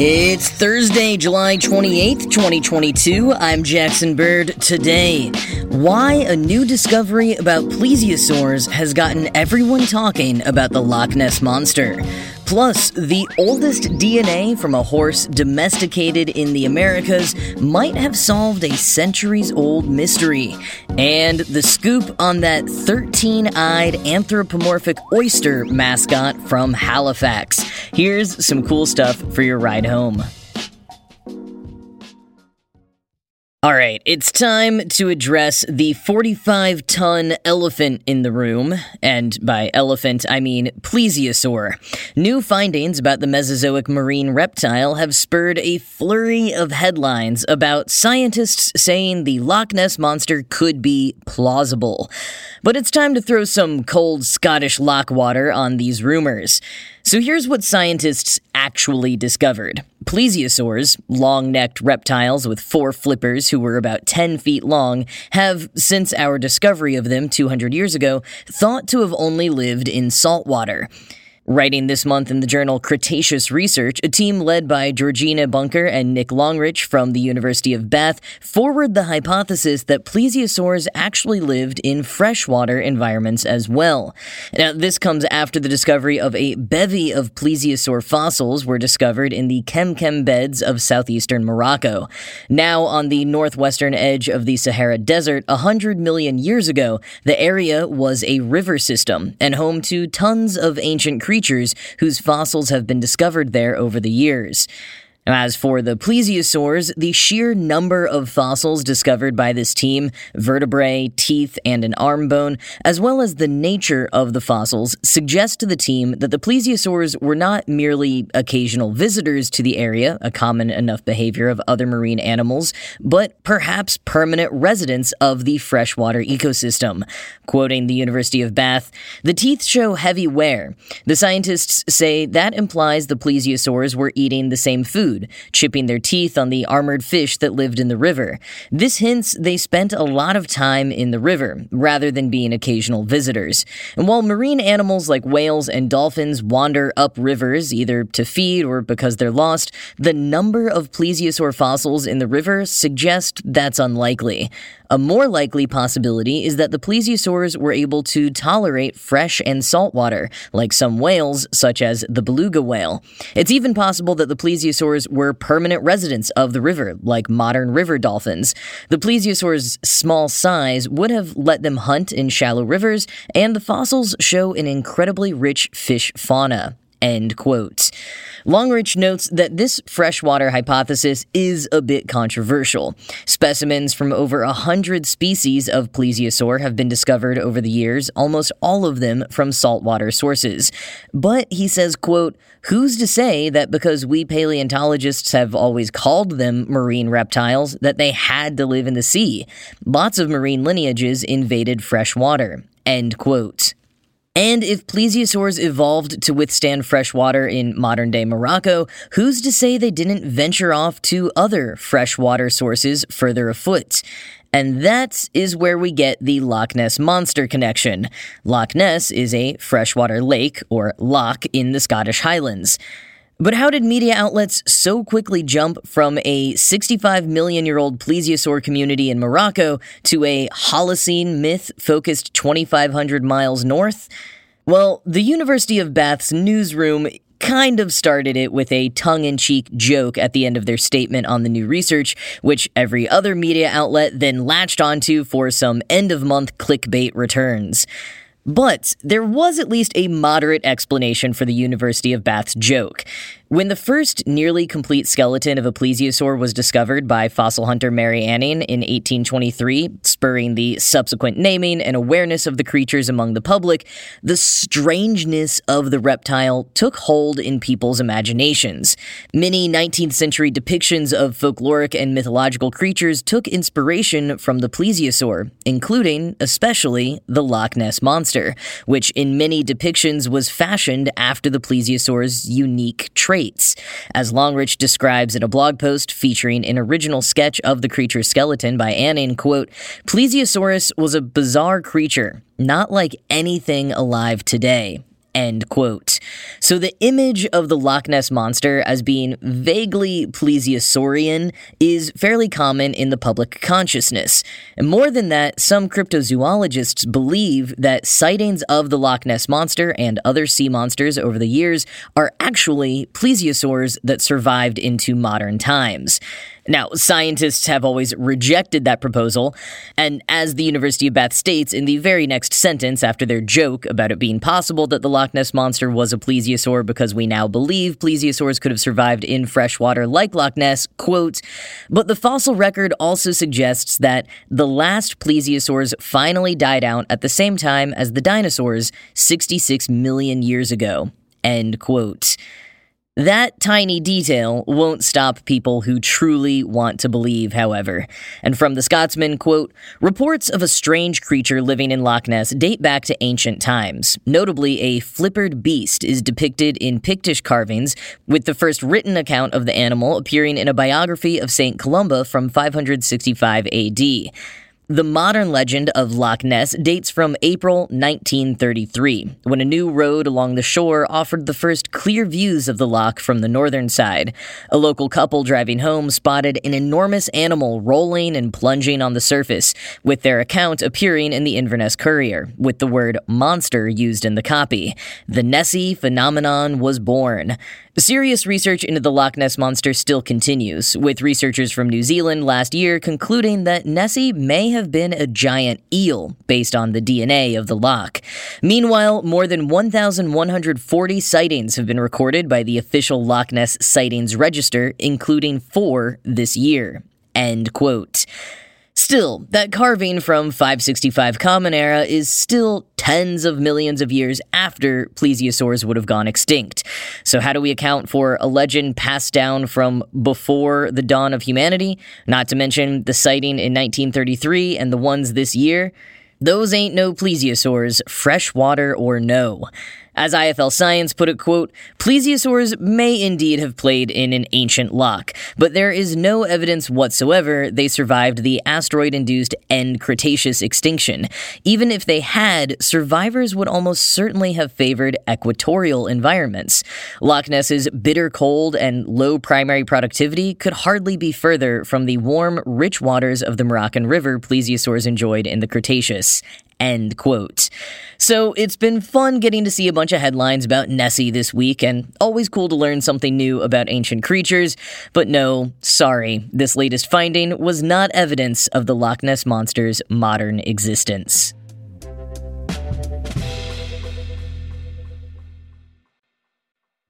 It's Thursday, July 28th, 2022. I'm Jackson Bird. Today, why a new discovery about plesiosaurs has gotten everyone talking about the Loch Ness Monster. Plus, the oldest DNA from a horse domesticated in the Americas might have solved a centuries old mystery. And the scoop on that 13 eyed anthropomorphic oyster mascot from Halifax. Here's some cool stuff for your ride home. All right, it's time to address the 45 ton elephant in the room. And by elephant, I mean plesiosaur. New findings about the Mesozoic marine reptile have spurred a flurry of headlines about scientists saying the Loch Ness monster could be plausible. But it's time to throw some cold Scottish loch water on these rumors. So here's what scientists actually discovered. Plesiosaurs, long necked reptiles with four flippers who were about 10 feet long, have, since our discovery of them 200 years ago, thought to have only lived in saltwater. Writing this month in the journal Cretaceous Research, a team led by Georgina Bunker and Nick Longrich from the University of Bath forward the hypothesis that plesiosaurs actually lived in freshwater environments as well. Now, this comes after the discovery of a bevy of plesiosaur fossils were discovered in the Kemkem beds of southeastern Morocco. Now, on the northwestern edge of the Sahara Desert, a hundred million years ago, the area was a river system and home to tons of ancient creatures creatures whose fossils have been discovered there over the years. As for the plesiosaurs, the sheer number of fossils discovered by this team, vertebrae, teeth, and an arm bone, as well as the nature of the fossils, suggest to the team that the plesiosaurs were not merely occasional visitors to the area, a common enough behavior of other marine animals, but perhaps permanent residents of the freshwater ecosystem. Quoting the University of Bath, the teeth show heavy wear. The scientists say that implies the plesiosaurs were eating the same food food, chipping their teeth on the armored fish that lived in the river. This hints they spent a lot of time in the river, rather than being occasional visitors. And while marine animals like whales and dolphins wander up rivers, either to feed or because they're lost, the number of plesiosaur fossils in the river suggest that's unlikely. A more likely possibility is that the plesiosaurs were able to tolerate fresh and salt water, like some whales, such as the beluga whale. It's even possible that the plesiosaurs were permanent residents of the river, like modern river dolphins. The plesiosaurs' small size would have let them hunt in shallow rivers, and the fossils show an incredibly rich fish fauna. End quote. Longrich notes that this freshwater hypothesis is a bit controversial. Specimens from over a hundred species of plesiosaur have been discovered over the years, almost all of them from saltwater sources. But he says, quote, Who's to say that because we paleontologists have always called them marine reptiles, that they had to live in the sea? Lots of marine lineages invaded fresh water. End quote. And if plesiosaurs evolved to withstand fresh water in modern day Morocco, who's to say they didn't venture off to other freshwater sources further afoot? And that is where we get the Loch Ness Monster connection. Loch Ness is a freshwater lake, or loch, in the Scottish Highlands. But how did media outlets so quickly jump from a 65 million year old plesiosaur community in Morocco to a Holocene myth focused 2,500 miles north? Well, the University of Bath's newsroom kind of started it with a tongue in cheek joke at the end of their statement on the new research, which every other media outlet then latched onto for some end of month clickbait returns. But there was at least a moderate explanation for the University of Bath's joke. When the first nearly complete skeleton of a plesiosaur was discovered by fossil hunter Mary Anning in 1823, spurring the subsequent naming and awareness of the creatures among the public, the strangeness of the reptile took hold in people's imaginations. Many 19th century depictions of folkloric and mythological creatures took inspiration from the plesiosaur, including, especially, the Loch Ness Monster, which in many depictions was fashioned after the plesiosaur's unique trait as Longrich describes in a blog post featuring an original sketch of the creature's skeleton by Anning, quote, Plesiosaurus was a bizarre creature, not like anything alive today. End quote. So the image of the Loch Ness Monster as being vaguely plesiosaurian is fairly common in the public consciousness. And more than that, some cryptozoologists believe that sightings of the Loch Ness Monster and other sea monsters over the years are actually plesiosaurs that survived into modern times. Now, scientists have always rejected that proposal, and as the University of Bath states in the very next sentence after their joke about it being possible that the Loch Ness Monster was a plesiosaur because we now believe plesiosaurs could have survived in freshwater like Loch Ness, quote, but the fossil record also suggests that the last plesiosaurs finally died out at the same time as the dinosaurs 66 million years ago, end quote. That tiny detail won't stop people who truly want to believe, however. And from the Scotsman, quote, reports of a strange creature living in Loch Ness date back to ancient times. Notably, a flippered beast is depicted in Pictish carvings, with the first written account of the animal appearing in a biography of St. Columba from 565 AD. The modern legend of Loch Ness dates from April 1933, when a new road along the shore offered the first clear views of the loch from the northern side. A local couple driving home spotted an enormous animal rolling and plunging on the surface, with their account appearing in the Inverness Courier, with the word monster used in the copy. The Nessie phenomenon was born. Serious research into the Loch Ness Monster still continues, with researchers from New Zealand last year concluding that Nessie may have been a giant eel based on the DNA of the loch. Meanwhile, more than 1,140 sightings have been recorded by the official Loch Ness Sightings Register, including four this year. End quote. Still, that carving from 565 Common Era is still tens of millions of years after plesiosaurs would have gone extinct. So, how do we account for a legend passed down from before the dawn of humanity? Not to mention the sighting in 1933 and the ones this year? Those ain't no plesiosaurs, freshwater or no. As IFL Science put it, quote, plesiosaurs may indeed have played in an ancient lock, but there is no evidence whatsoever they survived the asteroid-induced end Cretaceous extinction. Even if they had, survivors would almost certainly have favored equatorial environments. Loch Ness's bitter cold and low primary productivity could hardly be further from the warm, rich waters of the Moroccan River plesiosaurs enjoyed in the Cretaceous. End quote. So it's been fun getting to see a bunch of headlines about Nessie this week, and always cool to learn something new about ancient creatures. But no, sorry, this latest finding was not evidence of the Loch Ness Monster's modern existence.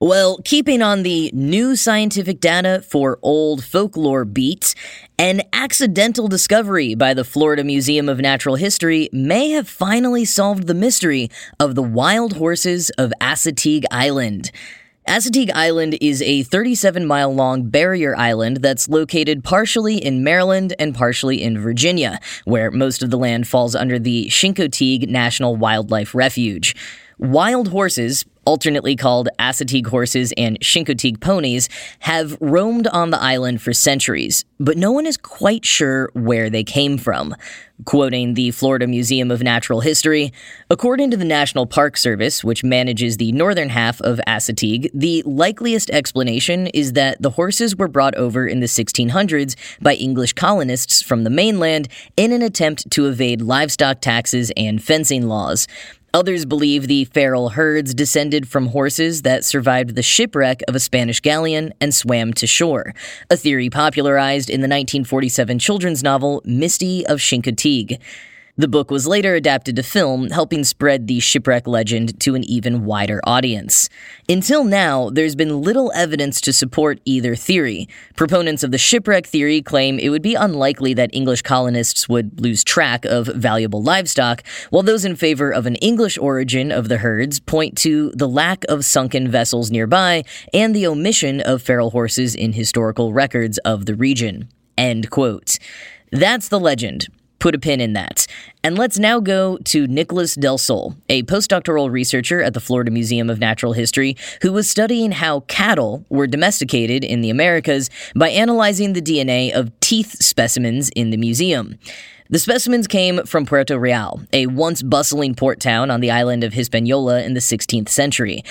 Well, keeping on the new scientific data for old folklore beat, an accidental discovery by the Florida Museum of Natural History may have finally solved the mystery of the wild horses of Assateague Island. Assateague Island is a 37 mile long barrier island that's located partially in Maryland and partially in Virginia, where most of the land falls under the Chincoteague National Wildlife Refuge. Wild horses, alternately called Assateague horses and Chincoteague ponies, have roamed on the island for centuries, but no one is quite sure where they came from. Quoting the Florida Museum of Natural History, according to the National Park Service, which manages the northern half of Assateague, the likeliest explanation is that the horses were brought over in the 1600s by English colonists from the mainland in an attempt to evade livestock taxes and fencing laws. Others believe the feral herds descended from horses that survived the shipwreck of a Spanish galleon and swam to shore, a theory popularized in the 1947 children's novel Misty of Chincoteague. The book was later adapted to film, helping spread the shipwreck legend to an even wider audience. Until now, there's been little evidence to support either theory. Proponents of the shipwreck theory claim it would be unlikely that English colonists would lose track of valuable livestock, while those in favor of an English origin of the herds point to the lack of sunken vessels nearby and the omission of feral horses in historical records of the region. End quote. That's the legend put a pin in that. And let's now go to Nicolas Delsol, a postdoctoral researcher at the Florida Museum of Natural History, who was studying how cattle were domesticated in the Americas by analyzing the DNA of teeth specimens in the museum. The specimens came from Puerto Real, a once bustling port town on the island of Hispaniola in the 16th century.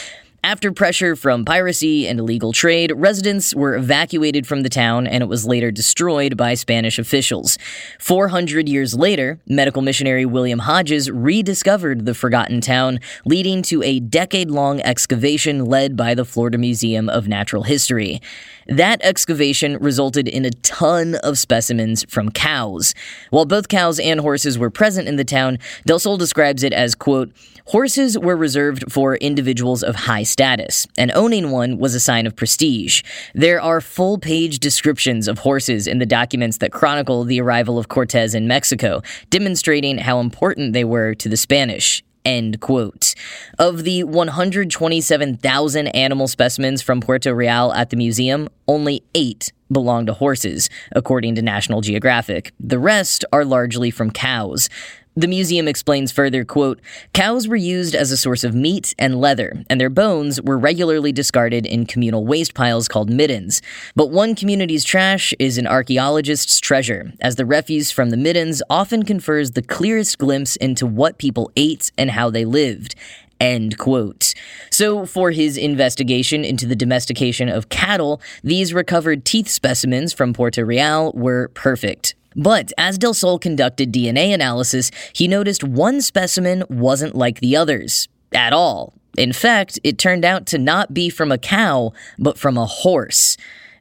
After pressure from piracy and illegal trade, residents were evacuated from the town and it was later destroyed by Spanish officials. 400 years later, medical missionary William Hodges rediscovered the forgotten town, leading to a decade long excavation led by the Florida Museum of Natural History. That excavation resulted in a ton of specimens from cows. While both cows and horses were present in the town, Delsol describes it as, quote, horses were reserved for individuals of high status, and owning one was a sign of prestige. There are full page descriptions of horses in the documents that chronicle the arrival of Cortez in Mexico, demonstrating how important they were to the Spanish. End quote. Of the 127,000 animal specimens from Puerto Real at the museum, only eight belong to horses, according to National Geographic. The rest are largely from cows. The museum explains further, quote, cows were used as a source of meat and leather, and their bones were regularly discarded in communal waste piles called middens. But one community's trash is an archaeologist's treasure, as the refuse from the middens often confers the clearest glimpse into what people ate and how they lived. End quote. So, for his investigation into the domestication of cattle, these recovered teeth specimens from Puerto Real were perfect. But as Delsol conducted DNA analysis, he noticed one specimen wasn't like the others at all. In fact, it turned out to not be from a cow, but from a horse.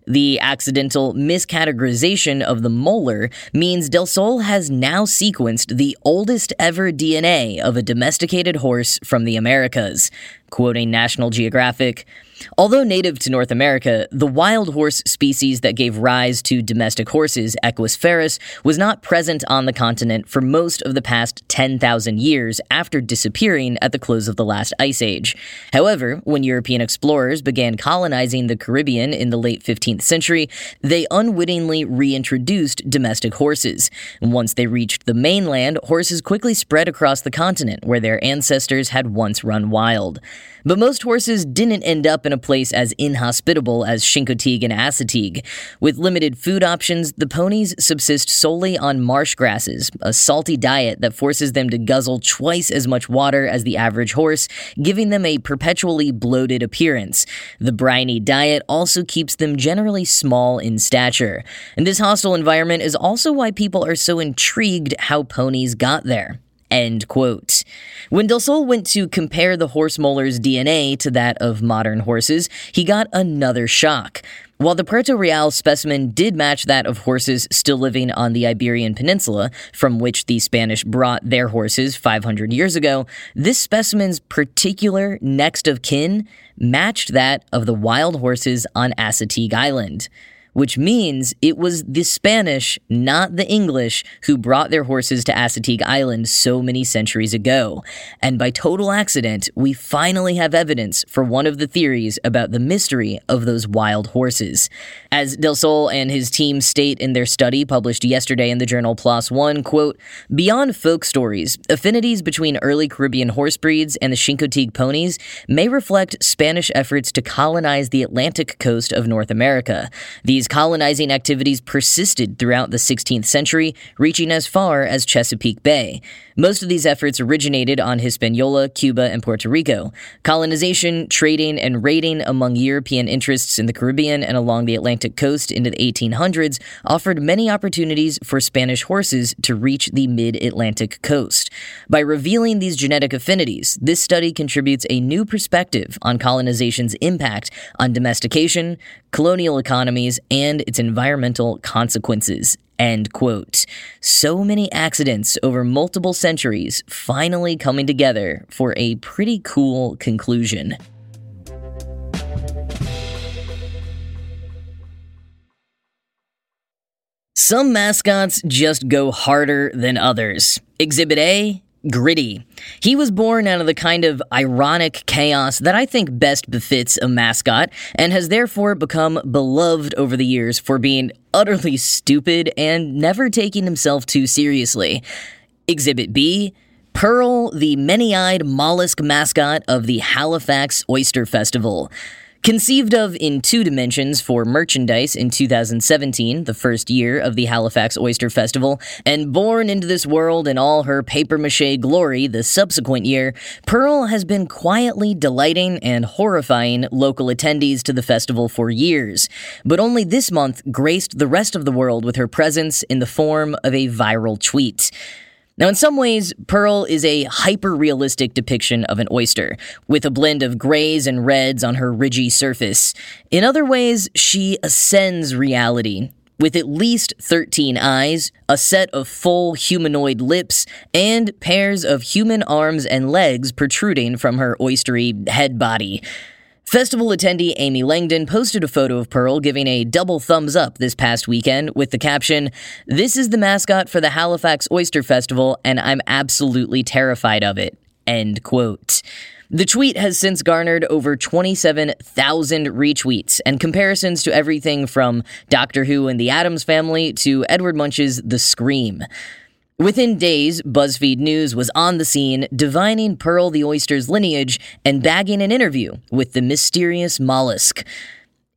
The accidental miscategorization of the molar means Delsol has now sequenced the oldest ever DNA of a domesticated horse from the Americas. Quoting National Geographic, Although native to North America, the wild horse species that gave rise to domestic horses, Equus ferus, was not present on the continent for most of the past 10,000 years after disappearing at the close of the last ice age. However, when European explorers began colonizing the Caribbean in the late 15th century, they unwittingly reintroduced domestic horses. Once they reached the mainland, horses quickly spread across the continent where their ancestors had once run wild. But most horses didn't end up in a place as inhospitable as Chincoteague and Assateague. With limited food options, the ponies subsist solely on marsh grasses, a salty diet that forces them to guzzle twice as much water as the average horse, giving them a perpetually bloated appearance. The briny diet also keeps them generally small in stature. And this hostile environment is also why people are so intrigued how ponies got there. End quote. When Delsol went to compare the horse molar's DNA to that of modern horses, he got another shock. While the Puerto Real specimen did match that of horses still living on the Iberian Peninsula, from which the Spanish brought their horses 500 years ago, this specimen's particular next of kin matched that of the wild horses on Assateague Island which means it was the Spanish, not the English, who brought their horses to Assateague Island so many centuries ago. And by total accident, we finally have evidence for one of the theories about the mystery of those wild horses. As Delsol and his team state in their study published yesterday in the journal PLOS One, quote, Beyond folk stories, affinities between early Caribbean horse breeds and the Chincoteague ponies may reflect Spanish efforts to colonize the Atlantic coast of North America. These these colonizing activities persisted throughout the 16th century, reaching as far as Chesapeake Bay. Most of these efforts originated on Hispaniola, Cuba, and Puerto Rico. Colonization, trading, and raiding among European interests in the Caribbean and along the Atlantic coast into the 1800s offered many opportunities for Spanish horses to reach the mid Atlantic coast. By revealing these genetic affinities, this study contributes a new perspective on colonization's impact on domestication, colonial economies, its environmental consequences. End quote. So many accidents over multiple centuries finally coming together for a pretty cool conclusion. Some mascots just go harder than others. Exhibit A Gritty. He was born out of the kind of ironic chaos that I think best befits a mascot, and has therefore become beloved over the years for being utterly stupid and never taking himself too seriously. Exhibit B Pearl, the many eyed mollusk mascot of the Halifax Oyster Festival. Conceived of in two dimensions for merchandise in 2017, the first year of the Halifax Oyster Festival, and born into this world in all her papier mache glory the subsequent year, Pearl has been quietly delighting and horrifying local attendees to the festival for years, but only this month graced the rest of the world with her presence in the form of a viral tweet. Now, in some ways, Pearl is a hyper realistic depiction of an oyster, with a blend of grays and reds on her ridgy surface. In other ways, she ascends reality. With at least 13 eyes, a set of full humanoid lips, and pairs of human arms and legs protruding from her oystery head body. Festival attendee Amy Langdon posted a photo of Pearl giving a double thumbs up this past weekend with the caption, This is the mascot for the Halifax Oyster Festival, and I'm absolutely terrified of it. End quote. The tweet has since garnered over 27,000 retweets and comparisons to everything from Doctor Who and the Addams Family to Edward Munch's The Scream. Within days, BuzzFeed News was on the scene, divining Pearl the oyster's lineage and bagging an interview with the mysterious mollusk.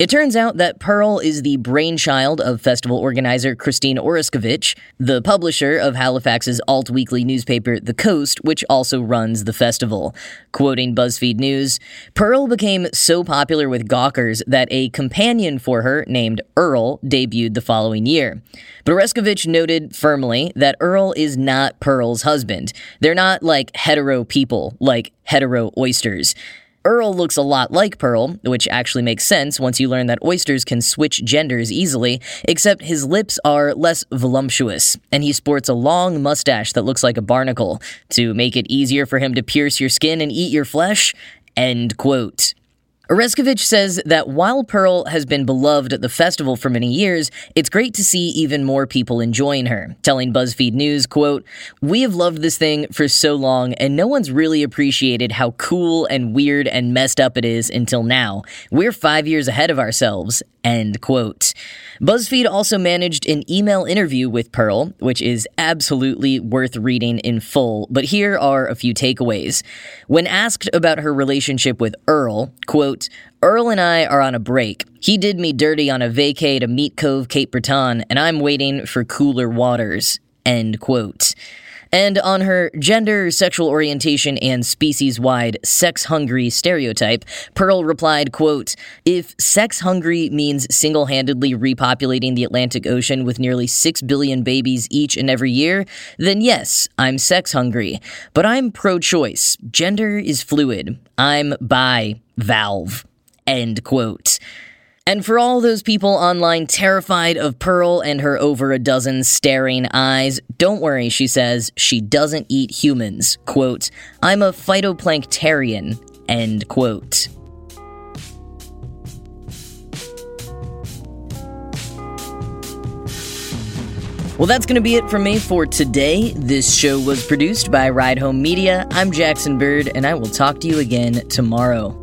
It turns out that Pearl is the brainchild of festival organizer Christine Oreskovich, the publisher of Halifax's alt weekly newspaper The Coast, which also runs the festival. Quoting BuzzFeed News, Pearl became so popular with gawkers that a companion for her named Earl debuted the following year. But Oreskovich noted firmly that Earl is not Pearl's husband. They're not like hetero people, like hetero oysters. Earl looks a lot like Pearl, which actually makes sense once you learn that oysters can switch genders easily, except his lips are less voluptuous, and he sports a long mustache that looks like a barnacle. To make it easier for him to pierce your skin and eat your flesh? End quote. Oreskovich says that while Pearl has been beloved at the festival for many years, it's great to see even more people enjoying her, telling BuzzFeed News, quote, We have loved this thing for so long, and no one's really appreciated how cool and weird and messed up it is until now. We're five years ahead of ourselves, End quote. BuzzFeed also managed an email interview with Pearl, which is absolutely worth reading in full, but here are a few takeaways. When asked about her relationship with Earl, quote, Earl and I are on a break. He did me dirty on a vacay to Meat Cove, Cape Breton, and I'm waiting for cooler waters. End quote. And on her gender, sexual orientation, and species-wide sex-hungry stereotype, Pearl replied, quote, If sex-hungry means single-handedly repopulating the Atlantic Ocean with nearly 6 billion babies each and every year, then yes, I'm sex-hungry. But I'm pro-choice. Gender is fluid. I'm bi, Valve. End quote. And for all those people online terrified of Pearl and her over a dozen staring eyes, don't worry, she says, she doesn't eat humans. Quote, I'm a phytoplanktarian. End quote. Well, that's going to be it from me for today. This show was produced by Ride Home Media. I'm Jackson Bird, and I will talk to you again tomorrow.